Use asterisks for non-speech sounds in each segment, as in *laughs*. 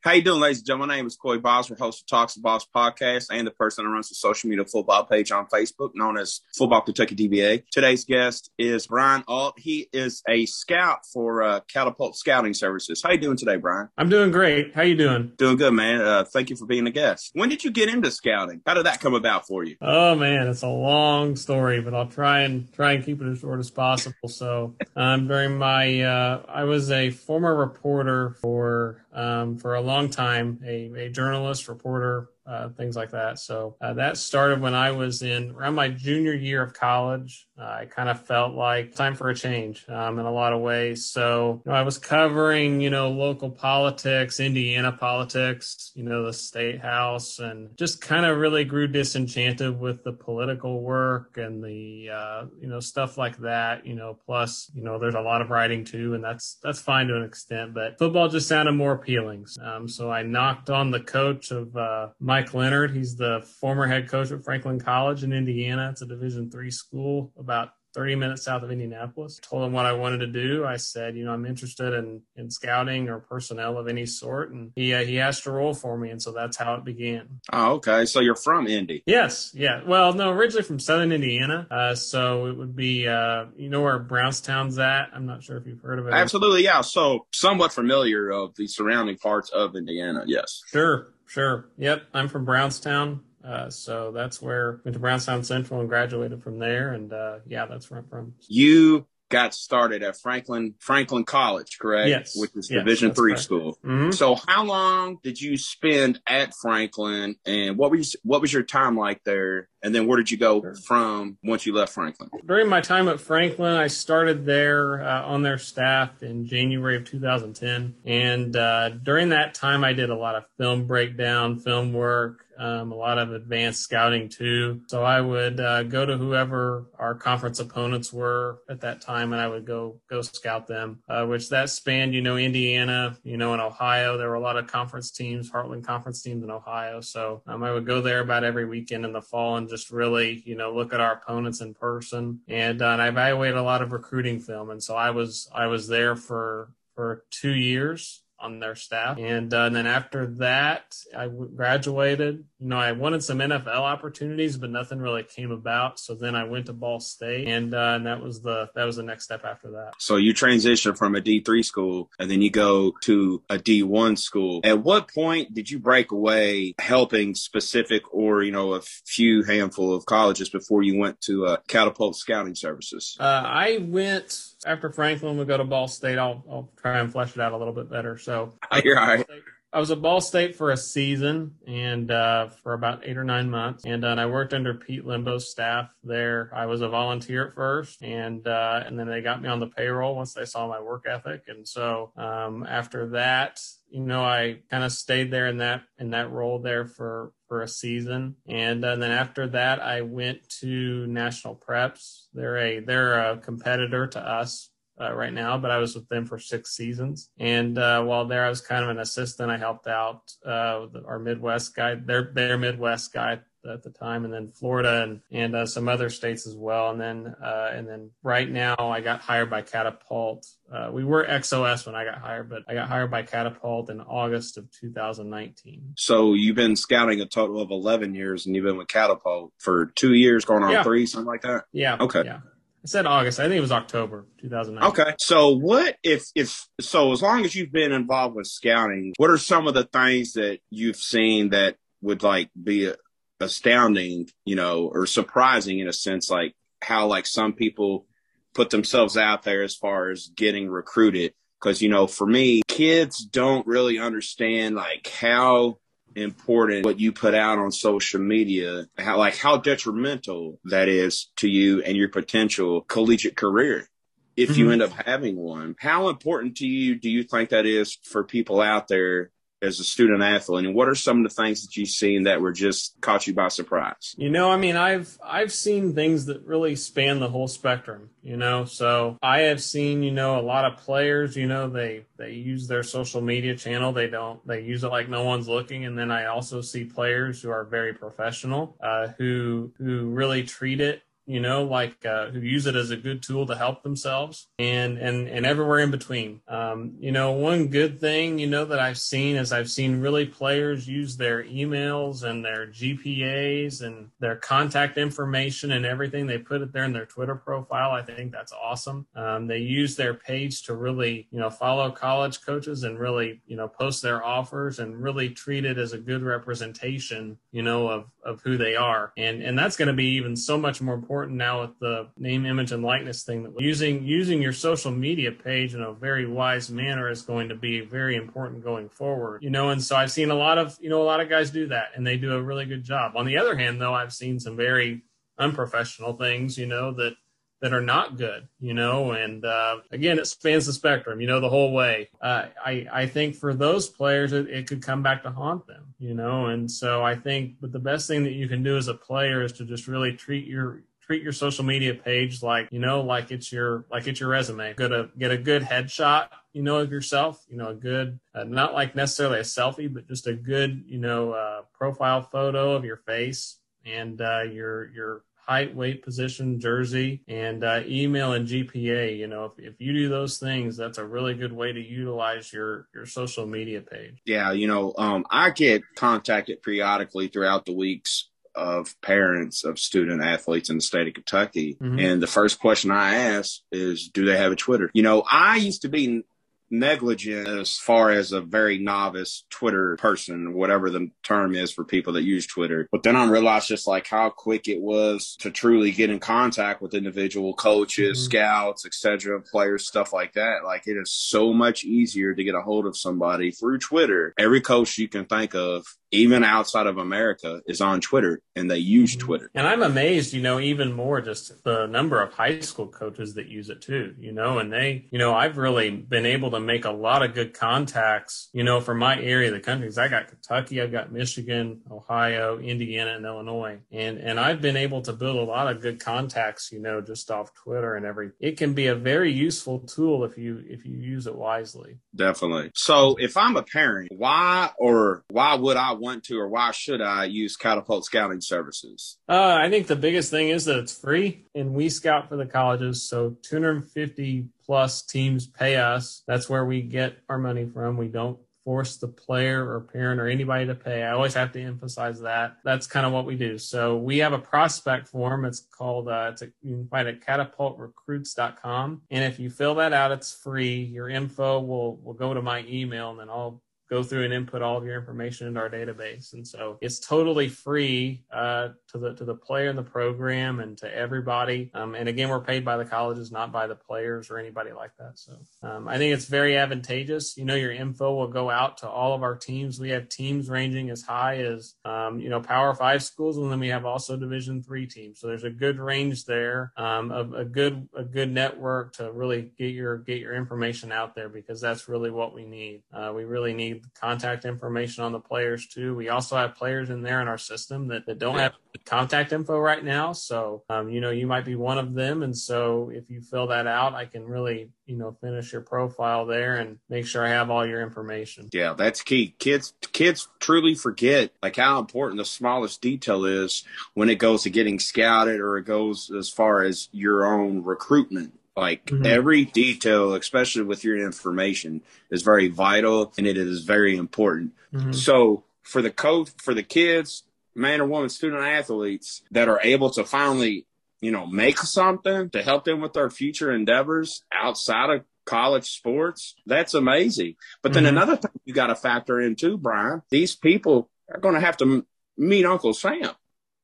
How you doing, ladies and gentlemen? My name is Corey Bosworth, host of Talks the Boss podcast and the person that runs the social media football page on Facebook known as Football Kentucky DBA. Today's guest is Brian Alt. He is a scout for uh, Catapult Scouting Services. How you doing today, Brian? I'm doing great. How you doing? Doing good, man. Uh, thank you for being a guest. When did you get into scouting? How did that come about for you? Oh man, it's a long story, but I'll try and try and keep it as short as possible. So, um, during my, uh, I was a former reporter for um, for a long time, a, a journalist, reporter, uh, things like that. So uh, that started when I was in around my junior year of college. Uh, I kind of felt like time for a change um, in a lot of ways. So you know, I was covering, you know, local politics, Indiana politics, you know, the state house, and just kind of really grew disenchanted with the political work and the, uh, you know, stuff like that. You know, plus, you know, there's a lot of writing too, and that's that's fine to an extent. But football just sounded more appealing. Um, so I knocked on the coach of uh, my Mike Leonard. He's the former head coach at Franklin College in Indiana. It's a Division three school about 30 minutes south of Indianapolis. Told him what I wanted to do. I said, you know, I'm interested in in scouting or personnel of any sort, and he uh, he asked to roll for me, and so that's how it began. Oh, okay. So you're from Indy? Yes, yeah. Well, no, originally from Southern Indiana. Uh, so it would be, uh, you know, where Brownstown's at. I'm not sure if you've heard of it. Absolutely, yeah. So somewhat familiar of the surrounding parts of Indiana. Yes. Sure. Sure. Yep. I'm from Brownstown. Uh, so that's where went to Brownstown Central and graduated from there. And uh, yeah, that's where I'm from. You got started at Franklin Franklin College, correct? Yes. Which is yes, Division three correct. school. Mm-hmm. So how long did you spend at Franklin, and what was what was your time like there? And then where did you go from once you left Franklin? During my time at Franklin, I started there uh, on their staff in January of 2010. And uh, during that time, I did a lot of film breakdown, film work, um, a lot of advanced scouting too. So I would uh, go to whoever our conference opponents were at that time, and I would go go scout them. Uh, which that spanned, you know, Indiana, you know, in Ohio. There were a lot of conference teams, Heartland conference teams in Ohio. So um, I would go there about every weekend in the fall and just really, you know, look at our opponents in person. And, uh, and I evaluated a lot of recruiting film, and so I was I was there for for two years on their staff. And, uh, and then after that, I w- graduated. You know, I wanted some NFL opportunities, but nothing really came about. So then I went to Ball State, and uh, and that was the that was the next step after that. So you transition from a D three school, and then you go to a D one school. At what point did you break away helping specific or you know a few handful of colleges before you went to uh, Catapult Scouting Services? Uh, I went after Franklin. We go to Ball State. I'll I'll try and flesh it out a little bit better. So You're all right. I was at Ball State for a season and uh, for about eight or nine months, and, uh, and I worked under Pete Lembo's staff there. I was a volunteer at first, and uh, and then they got me on the payroll once they saw my work ethic, and so um, after that, you know, I kind of stayed there in that in that role there for for a season, and, uh, then after that, I went to National Preps. They're a they're a competitor to us uh, right now, but I was with them for six seasons. And uh, while there, I was kind of an assistant. I helped out uh, our Midwest guy, their their Midwest guy at the time, and then Florida and and uh, some other states as well. And then uh, and then right now, I got hired by Catapult. Uh, we were XOS when I got hired, but I got hired by Catapult in August of 2019. So you've been scouting a total of eleven years, and you've been with Catapult for two years, going on Yeah. three, something like that. Yeah. Okay. Yeah. Said August. I think it was October 2019. Okay. So what if if so as long as you've been involved with scouting, what are some of the things that you've seen that would like be astounding, you know, or surprising in a sense like how like some people put themselves out there as far as getting recruited because you know for me kids don't really understand like how important what you put out on social media how like how detrimental that is to you and your potential collegiate career if you Mhm. end up having one how important to you do you think that is for people out there as a student athlete and what are some of the things that you've seen that were just caught you by surprise You know, I mean, I've I've seen things that really span the whole spectrum. You know, so I have seen you know a lot of players. You know, they they use their social media channel. They don't they use it like no one's looking. And then I also see players who are very professional, uh, who who really treat it you know, like uh, who use it as a good tool to help themselves, and and and everywhere in between. Um, you know, one good thing you know that I've seen is I've seen really players use their emails and their GPAs and their contact information and everything. They put it there in their Twitter profile. I think that's awesome. Um, they use their page to really you know follow college coaches and really you know post their offers and really treat it as a good representation you know of of who they are and and that's going to be even so much more important now with the name image and likeness thing that using using your social media page in a very wise manner is going to be very important going forward you know and so i've seen a lot of you know a lot of guys do that and they do a really good job on the other hand though i've seen some very unprofessional things you know that that are not good, you know, and uh, again, it spans the spectrum, you know, the whole way. Uh, I I think for those players, it, it, could come back to haunt them, you know, and so I think, but the best thing that you can do as a player is to just really treat your treat your social media page like you know like it's your like it's your resume get a get a good headshot you know of yourself you know a good uh, not like necessarily a selfie but just a good you know uh, profile photo of your face and uh, your your height, weight, position, jersey, and uh, email and GPA. You know, if, if you do those things, that's a really good way to utilize your your social media page. Yeah, you know, um, I get contacted periodically throughout the weeks of parents of student athletes in the state of Kentucky. Mm-hmm. And the first question I ask is, do they have a Twitter? You know, I used to be negligent as far as a very novice Twitter person, whatever the term is for people that use Twitter. But then I realized just like how quick it was to truly get in contact with individual coaches, mm-hmm. scouts, etc., players, stuff like that. Like it is so much easier to get a hold of somebody through Twitter. Every coach you can think of even outside of America, is on Twitter and they use mm-hmm. Twitter. And I'm amazed, you know, even more just the number of high school coaches that use it too, you know, and they, you know, I've really been able to make a lot of good contacts, you know, for my area of the country. I got Kentucky, I've got Michigan, Ohio, Indiana, and Illinois. And, and I've been able to build a lot of good contacts, you know, just off Twitter and every, it can be a very useful tool if you, if you use it wisely. Definitely. So if I'm a parent, why or why would I want to or why should I use Catapult Scouting Services? Uh, I think the biggest thing is that it's free and we scout for the colleges. So 250 plus teams pay us. That's where we get our money from. We don't force the player or parent or anybody to pay. I always have to emphasize that. That's kind of what we do. So we have a prospect form. It's called, uh, it's a, you can find it at catapultrecruits.com. And if you fill that out, it's free. Your info will, will go to my email and then I'll go through and input all of your information into our database. And so it's totally free uh, to the to the player in the program and to everybody. Um, and again, we're paid by the colleges, not by the players or anybody like that. So um, I think it's very advantageous. You know, your info will go out to all of our teams. We have teams ranging as high as um, you know Power Five schools, and then we have also Division Three teams. So there's a good range there um, of a good a good network to really get your get your information out there because that's really what we need. Uh, we really need contact information on the players too. We also have players in there in our system that, that don't yeah. have contact info right now. So, um, you know, you might be one of them. And so if you fill that out, I can really, you know, finish your profile there and make sure I have all your information. Yeah, that's key. Kids, kids truly forget like how important the smallest detail is when it goes to getting scouted or it goes as far as your own recruitment. Like mm-hmm. every detail, especially with your information, is very vital and it is very important. Mm-hmm. So for the coach, for the kids, man or woman, student athletes that are able to finally, you know, make something to help them with their future endeavors outside of college sports, that's amazing. But then mm-hmm. another thing you got to factor in too, Brian, these people are going to have to meet Uncle Sam.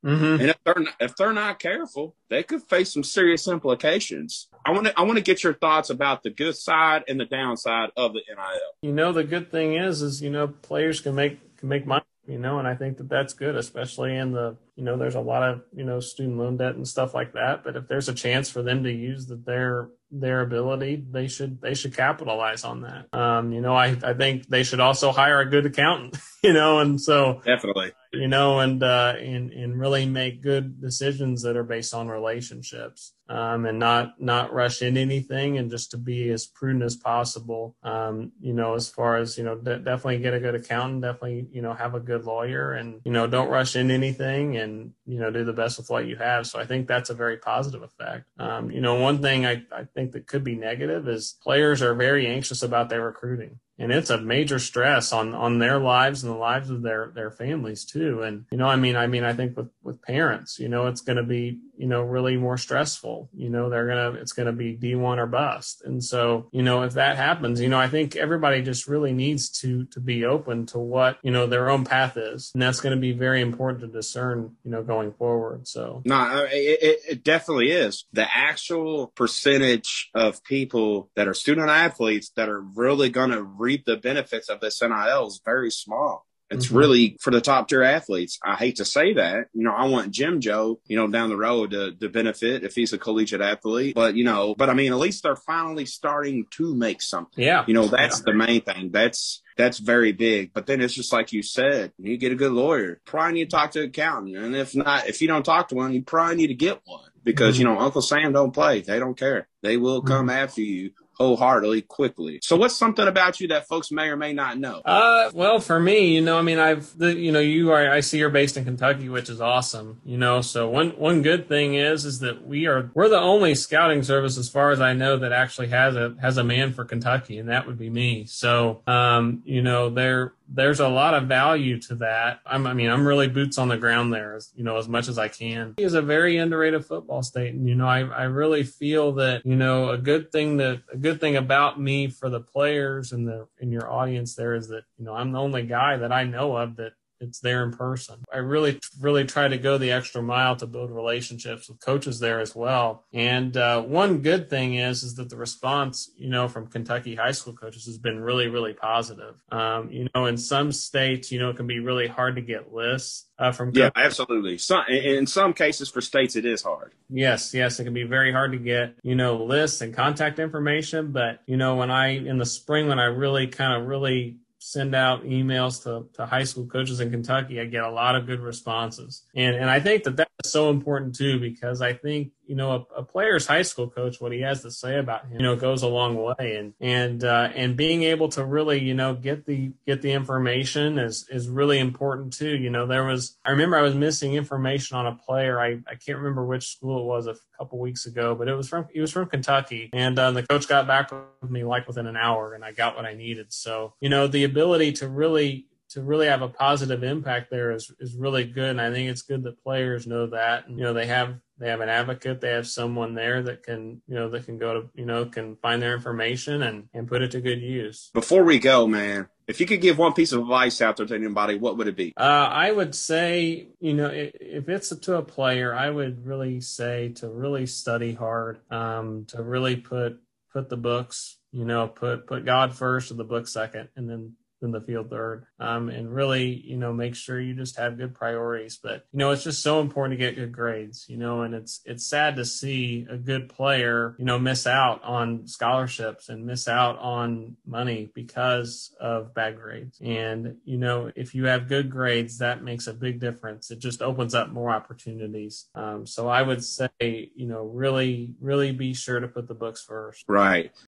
Mm-hmm. And if they're not, if they're not careful, they could face some serious implications. I want to I want to get your thoughts about the good side and the downside of the NIL. You know, the good thing is, is you know, players can make can make money. You know, and I think that that's good, especially in the you know, there's a lot of you know student loan debt and stuff like that. But if there's a chance for them to use the, their their ability, they should they should capitalize on that. Um, you know, I I think they should also hire a good accountant. *laughs* You know, and so definitely you know, and uh, and and really make good decisions that are based on relationships, um, and not not rush into anything, and just to be as prudent as possible. Um, you know, as far as you know, de- definitely get a good accountant, definitely you know have a good lawyer, and you know don't rush into anything, and you know do the best with what you have. So I think that's a very positive effect. Um, you know, one thing I I think that could be negative is players are very anxious about their recruiting. And it's a major stress on on their lives and the lives of their their families too. And you know i mean i mean i think with with parents you know it's going to be you know really more stressful. You know they're going to it's going to be d1 or bust. And so you know if that happens you know i think everybody just really needs to to be open to what you know their own path is. And that's going to be very important to discern you know going forward. So. No it, it definitely is. The actual percentage of people that are student athletes that are really going to reap the benefits of this nil is very small it's mm-hmm. really for the top tier athletes. I hate to say that. You know, I want Jim Joe, you know, down the road to, to benefit if he's a collegiate athlete. But, you know, but I mean, at least they're finally starting to make something. Yeah. You know, that's yeah. the main thing. That's, that's very big. But then it's just like you said, you get a good lawyer. Probably need to talk to an accountant. And if not, if you don't talk to one, you probably need to get one because, mm-hmm. you know, Uncle Sam don't play. They don't care. They will come mm-hmm. after you wholeheartedly quickly. So what's something about you that folks may or may not know? Uh, well, for me, you know, I mean, I've, the, you know, you are, I see you're based in Kentucky, which is awesome, you know, so one, one good thing is, is that we are, we're the only scouting service, as far as I know, that actually has a, has a man for Kentucky, and that would be me. So, um, you know, there, there's a lot of value to that. I'm, I mean, I'm really boots on the ground there, as, you know, as much as I can. He is a very underrated football state, and you know, I, I really feel that you know a good thing that a good thing about me for the players and the in your audience there is that you know I'm the only guy that I know of that it's there in person. I really, really try to go the extra mile to build relationships with coaches there as well. And uh, one good thing is, is that the response, you know, from Kentucky high school coaches has been really, really positive. Um, you know, in some states, you know, it can be really hard to get lists. Uh, from yeah, absolutely. Some in some cases for states it is hard. Yes, yes, it can be very hard to get you know lists and contact information. But you know when I in the spring when I really kind of really send out emails to, to high school coaches in Kentucky, I get a lot of good responses. And, and I think that that's so important too, because I think, you know, a, a player's high school coach, what he has to say about him, you know, goes a long way. And, and, uh, and being able to really, you know, get the, get the information is, is really important too. You know, there was, I remember I was missing information on a player. I, I can't remember which school it was a couple weeks ago, but it was from, he was from Kentucky and uh, the coach got back with me like within an hour and I got what I needed. So, you know, the ability to really to really have a positive impact there is is really good. And I think it's good that players know that. And, you know, they have they have an advocate, they have someone there that can, you know, that can go to, you know, can find their information and, and put it to good use. Before we go, man, if you could give one piece of advice out there to anybody, what would it be? Uh, I would say, you know, if it's to a player, I would really say to really study hard, um, to really put put the books, you know, put put God first and the book second, and then than the field third. Um, and really, you know, make sure you just have good priorities. But you know, it's just so important to get good grades. You know, and it's it's sad to see a good player, you know, miss out on scholarships and miss out on money because of bad grades. And you know, if you have good grades, that makes a big difference. It just opens up more opportunities. Um, so I would say, you know, really, really be sure to put the books first. Right.